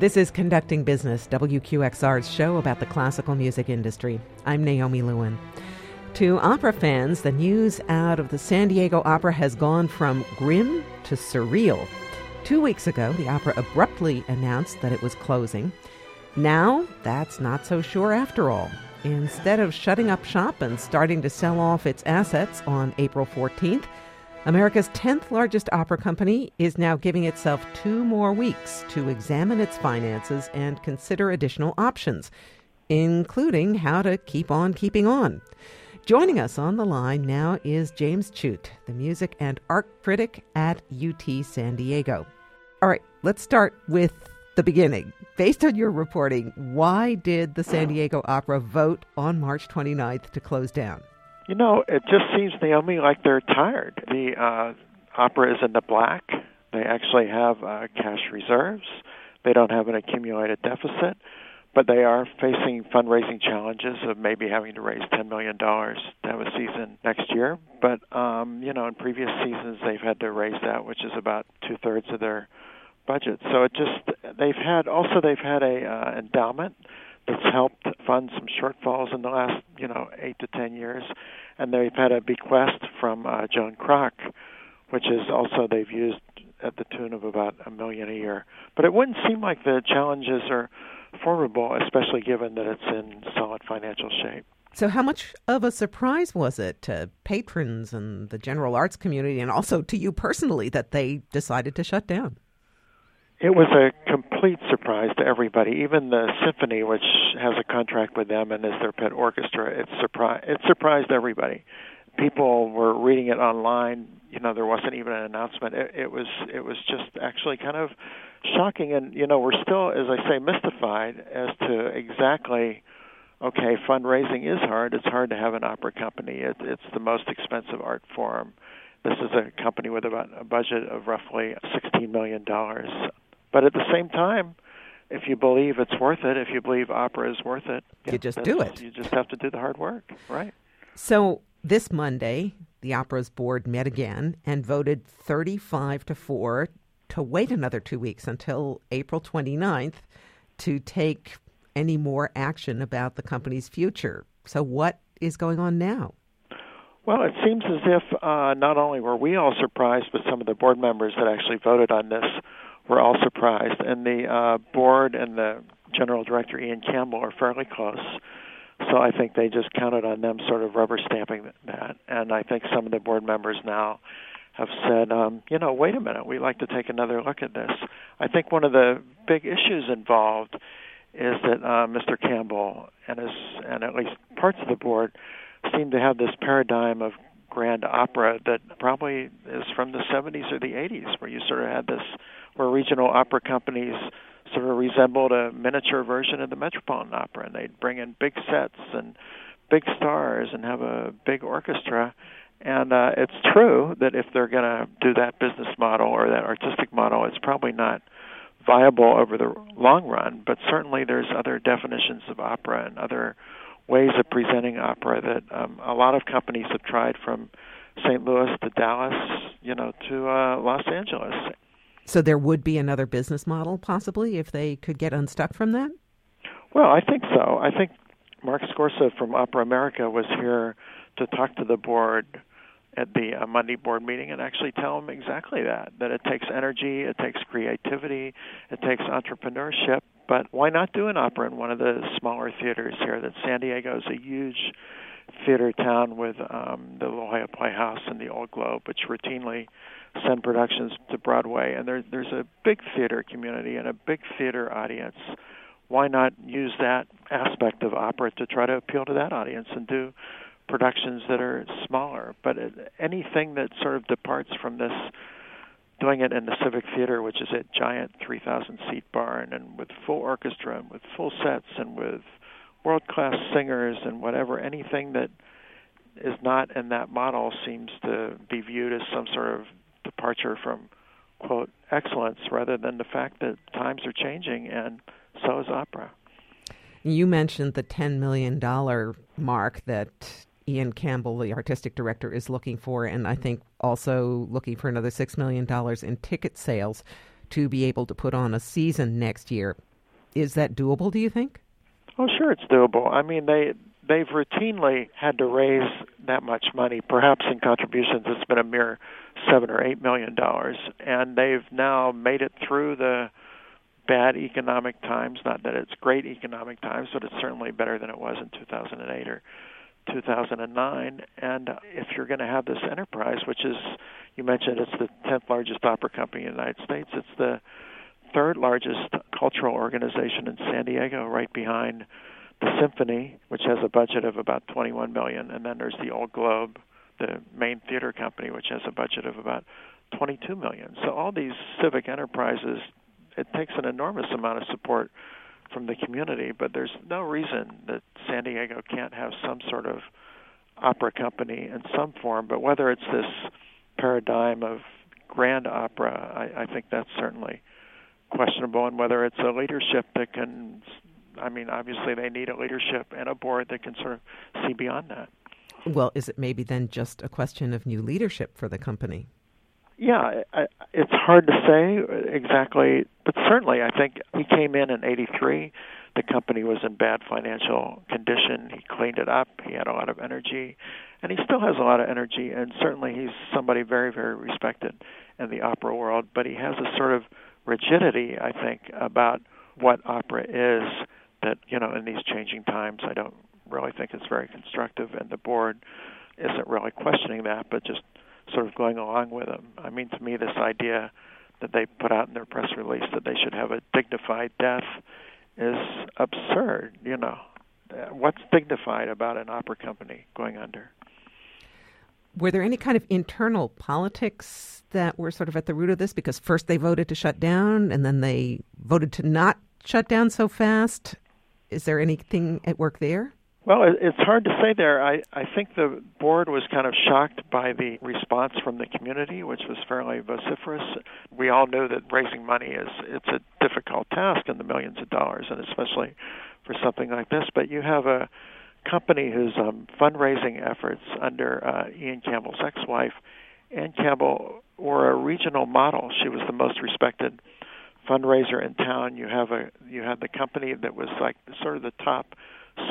This is Conducting Business, WQXR's show about the classical music industry. I'm Naomi Lewin. To opera fans, the news out of the San Diego Opera has gone from grim to surreal. Two weeks ago, the opera abruptly announced that it was closing. Now, that's not so sure after all. Instead of shutting up shop and starting to sell off its assets on April 14th, America's 10th largest opera company is now giving itself two more weeks to examine its finances and consider additional options, including how to keep on keeping on. Joining us on the line now is James Chute, the music and art critic at UT San Diego. All right, let's start with the beginning. Based on your reporting, why did the San Diego Opera vote on March 29th to close down? You know, it just seems, Naomi, like they're tired. The uh, opera is in the black. They actually have uh, cash reserves. They don't have an accumulated deficit, but they are facing fundraising challenges of maybe having to raise $10 million to have a season next year. But, um, you know, in previous seasons, they've had to raise that, which is about two thirds of their budget. So it just, they've had, also, they've had a uh, endowment that's helped fund some shortfalls in the last, you know, eight to ten years, and they've had a bequest from uh, Joan Kroc, which is also they've used at the tune of about a million a year. But it wouldn't seem like the challenges are formidable, especially given that it's in solid financial shape. So, how much of a surprise was it to patrons and the general arts community, and also to you personally, that they decided to shut down? It was a complete surprise to everybody. Even the symphony, which has a contract with them and is their pet orchestra, it surprised it surprised everybody. People were reading it online. You know, there wasn't even an announcement. It, it was it was just actually kind of shocking, and you know, we're still, as I say, mystified as to exactly. Okay, fundraising is hard. It's hard to have an opera company. It, it's the most expensive art form. This is a company with about a budget of roughly $16 million. But at the same time, if you believe it's worth it, if you believe opera is worth it, you yeah, just do it. You just have to do the hard work, right? So this Monday, the opera's board met again and voted 35 to 4 to wait another two weeks until April 29th to take any more action about the company's future. So, what is going on now? Well, it seems as if uh, not only were we all surprised, but some of the board members that actually voted on this were all surprised. And the uh, board and the general director Ian Campbell are fairly close. So I think they just counted on them sort of rubber stamping that. And I think some of the board members now have said, um, you know, wait a minute, we'd like to take another look at this. I think one of the big issues involved is that uh, Mr. Campbell and his and at least parts of the board seem to have this paradigm of grand opera that probably is from the 70s or the 80s, where you sort of had this where regional opera companies sort of resembled a miniature version of the Metropolitan Opera, and they'd bring in big sets and big stars and have a big orchestra. And uh, it's true that if they're going to do that business model or that artistic model, it's probably not viable over the long run. But certainly, there's other definitions of opera and other ways of presenting opera that um, a lot of companies have tried from St. Louis to Dallas, you know, to uh, Los Angeles. So there would be another business model possibly if they could get unstuck from that? Well, I think so. I think Marc Scorca from Opera America was here to talk to the board at the uh, Monday board meeting and actually tell them exactly that that it takes energy, it takes creativity, it takes entrepreneurship, but why not do an opera in one of the smaller theaters here? That San Diego is a huge theater town with um, the La Jolla Playhouse and the Old Globe, which routinely send productions to Broadway, and there, there's a big theater community and a big theater audience. Why not use that aspect of opera to try to appeal to that audience and do productions that are smaller? But anything that sort of departs from this, doing it in the Civic Theater, which is a giant 3,000 seat barn and with full orchestra and with full sets and with world class singers and whatever, anything that is not in that model seems to be viewed as some sort of departure from quote excellence rather than the fact that times are changing and so is opera. You mentioned the $10 million mark that Ian Campbell, the artistic director, is looking for, and I think also looking for another $6 million in ticket sales to be able to put on a season next year. Is that doable, do you think? Oh, sure, it's doable. I mean, they they've routinely had to raise that much money. Perhaps in contributions, it's been a mere seven or eight million dollars, and they've now made it through the bad economic times. Not that it's great economic times, but it's certainly better than it was in 2008 or 2009. And if you're going to have this enterprise, which is, you mentioned it's the 10th largest opera company in the United States, it's the third largest cultural organization in San Diego, right behind the Symphony, which has a budget of about 21 million, and then there's the Old Globe, the main theater company, which has a budget of about 22 million. So all these civic enterprises, it takes an enormous amount of support from the community, but there's no reason that San Diego can't have some sort of opera company in some form. But whether it's this paradigm of grand opera, I, I think that's certainly questionable, and whether it's a leadership that can. I mean, obviously, they need a leadership and a board that can sort of see beyond that. Well, is it maybe then just a question of new leadership for the company? Yeah, I, it's hard to say exactly, but certainly I think he came in in 83. The company was in bad financial condition. He cleaned it up. He had a lot of energy, and he still has a lot of energy. And certainly he's somebody very, very respected in the opera world. But he has a sort of rigidity, I think, about what opera is that, you know, in these changing times, I don't really think it's very constructive. And the board isn't really questioning that, but just sort of going along with them. I mean, to me, this idea that they put out in their press release that they should have a dignified death is absurd. You know, uh, what's dignified about an opera company going under? Were there any kind of internal politics that were sort of at the root of this? Because first they voted to shut down, and then they voted to not shut down so fast. Is there anything at work there? Well, it's hard to say there. I, I think the board was kind of shocked by the response from the community, which was fairly vociferous. We all know that raising money is it's a difficult task in the millions of dollars, and especially for something like this. But you have a company whose um, fundraising efforts under uh, Ian Campbell's ex-wife, Ann Campbell, were a regional model. She was the most respected fundraiser in town. You have a you had the company that was like sort of the top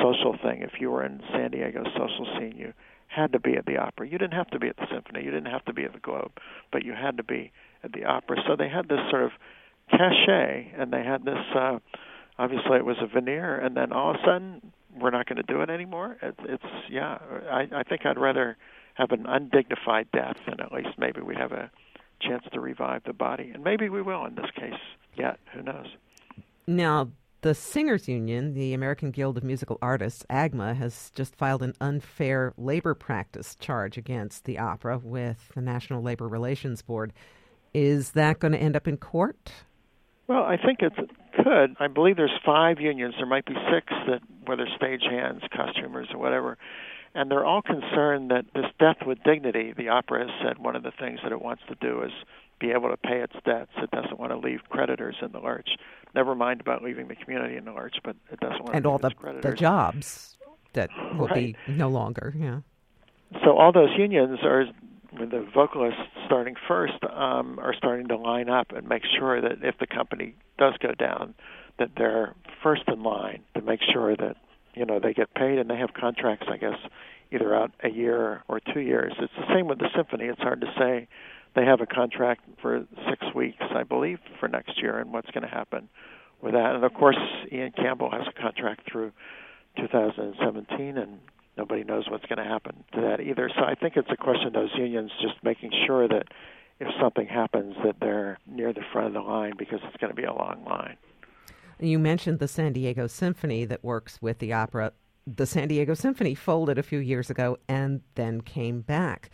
social thing. If you were in San Diego's social scene, you had to be at the opera. You didn't have to be at the symphony. You didn't have to be at the Globe, but you had to be at the opera. So they had this sort of cachet, and they had this. Uh, obviously, it was a veneer, and then all of a sudden, we're not going to do it anymore. It, it's yeah. I, I think I'd rather have an undignified death, and at least maybe we have a chance to revive the body, and maybe we will in this case. Yet, who knows? Now, the Singers Union, the American Guild of Musical Artists, AGMA, has just filed an unfair labor practice charge against the opera with the National Labor Relations Board. Is that going to end up in court? Well, I think it could. I believe there's five unions. There might be six that, whether stagehands, costumers, or whatever, and they're all concerned that this death with dignity. The opera has said one of the things that it wants to do is be able to pay its debts. It doesn't want to leave creditors in the lurch. Never mind about leaving the community in the lurch, but it doesn't want to. and to all the, the jobs that will right. be no longer. Yeah. So all those unions are with the vocalists starting first um, are starting to line up and make sure that if the company does go down, that they're first in line to make sure that you know they get paid and they have contracts. I guess either out a year or two years. It's the same with the symphony. It's hard to say they have a contract for six weeks, I believe, for next year, and what's going to happen with that. And of course, Ian Campbell has a contract through 2017, and nobody knows what's going to happen to that either. So I think it's a question of those unions just making sure that if something happens, that they're near the front of the line because it's going to be a long line. You mentioned the San Diego Symphony that works with the opera. The San Diego Symphony folded a few years ago and then came back.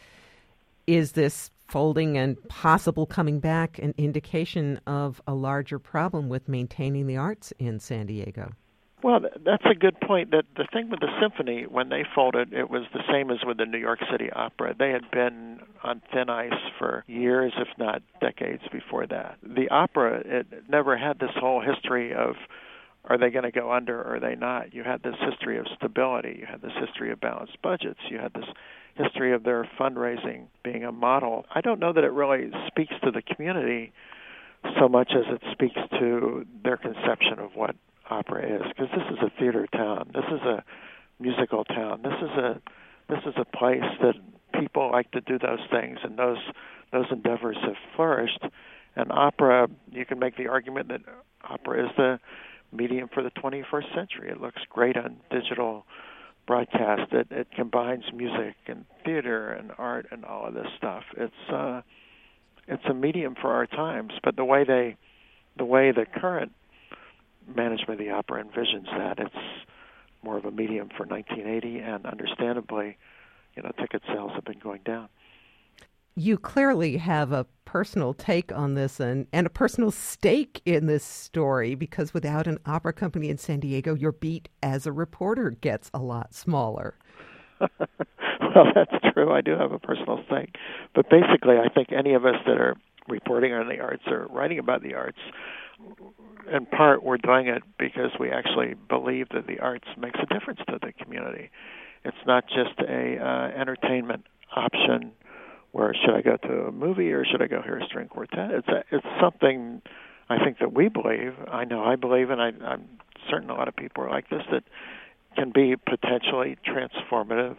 Is this folding and possible coming back an indication of a larger problem with maintaining the arts in San Diego? Well, that's a good point. That the thing with the symphony, when they folded, it was the same as with the New York City Opera. They had been on thin ice for years, if not decades, before that. The opera, it never had this whole history of are they going to go under or are they not? You had this history of stability. You had this history of balanced budgets. You had this history of their fundraising being a model. I don't know that it really speaks to the community so much as it speaks to their conception of what opera is. Because this is a theater town. This is a musical town. This is a this is a place that people like to do those things, and those those endeavors have flourished. And opera, you can make the argument that opera is the medium for the 21st century. It looks great on digital broadcast. It, it combines music and theater and art and all of this stuff. It's uh, it's a medium for our times. But the way they, the way the current management of the opera envisions that, it's more of a medium for 1980, and understandably, you know, ticket sales have been going down. You clearly have a personal take on this and, and a personal stake in this story because without an opera company in San Diego, your beat as a reporter gets a lot smaller. well, that's true. I do have a personal stake. But basically, I think any of us that are reporting on the arts or writing about the arts in part, we're doing it because we actually believe that the arts makes a difference to the community. It's not just a uh, entertainment option where should I go to a movie or should I go hear a string quartet? It's a, it's something I think that we believe. I know I believe, and I, I'm certain a lot of people are like this that can be potentially transformative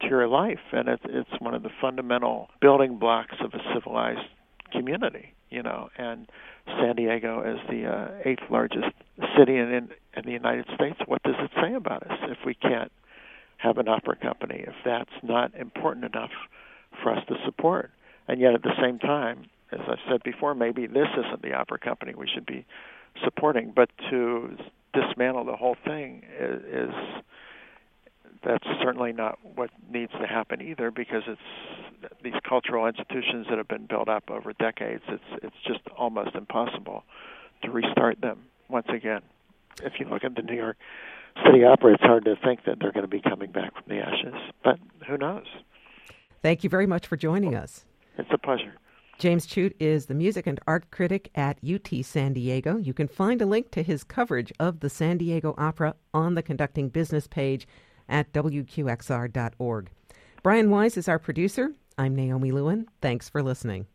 to your life, and it's it's one of the fundamental building blocks of a civilized community. You know, and San Diego is the uh, eighth largest city in, in in the United States. What does it say about us if we can't have an opera company? If that's not important enough for us to support, and yet at the same time, as I've said before, maybe this isn't the opera company we should be supporting, but to dismantle the whole thing is, is that's certainly not what needs to happen either because it's these cultural institutions that have been built up over decades it's it's just almost impossible to restart them once again if you look at the New York City Opera it's hard to think that they're going to be coming back from the ashes but who knows Thank you very much for joining us It's a pleasure James Chute is the music and art critic at UT San Diego. You can find a link to his coverage of the San Diego Opera on the conducting business page at WQXR.org. Brian Wise is our producer. I'm Naomi Lewin. Thanks for listening.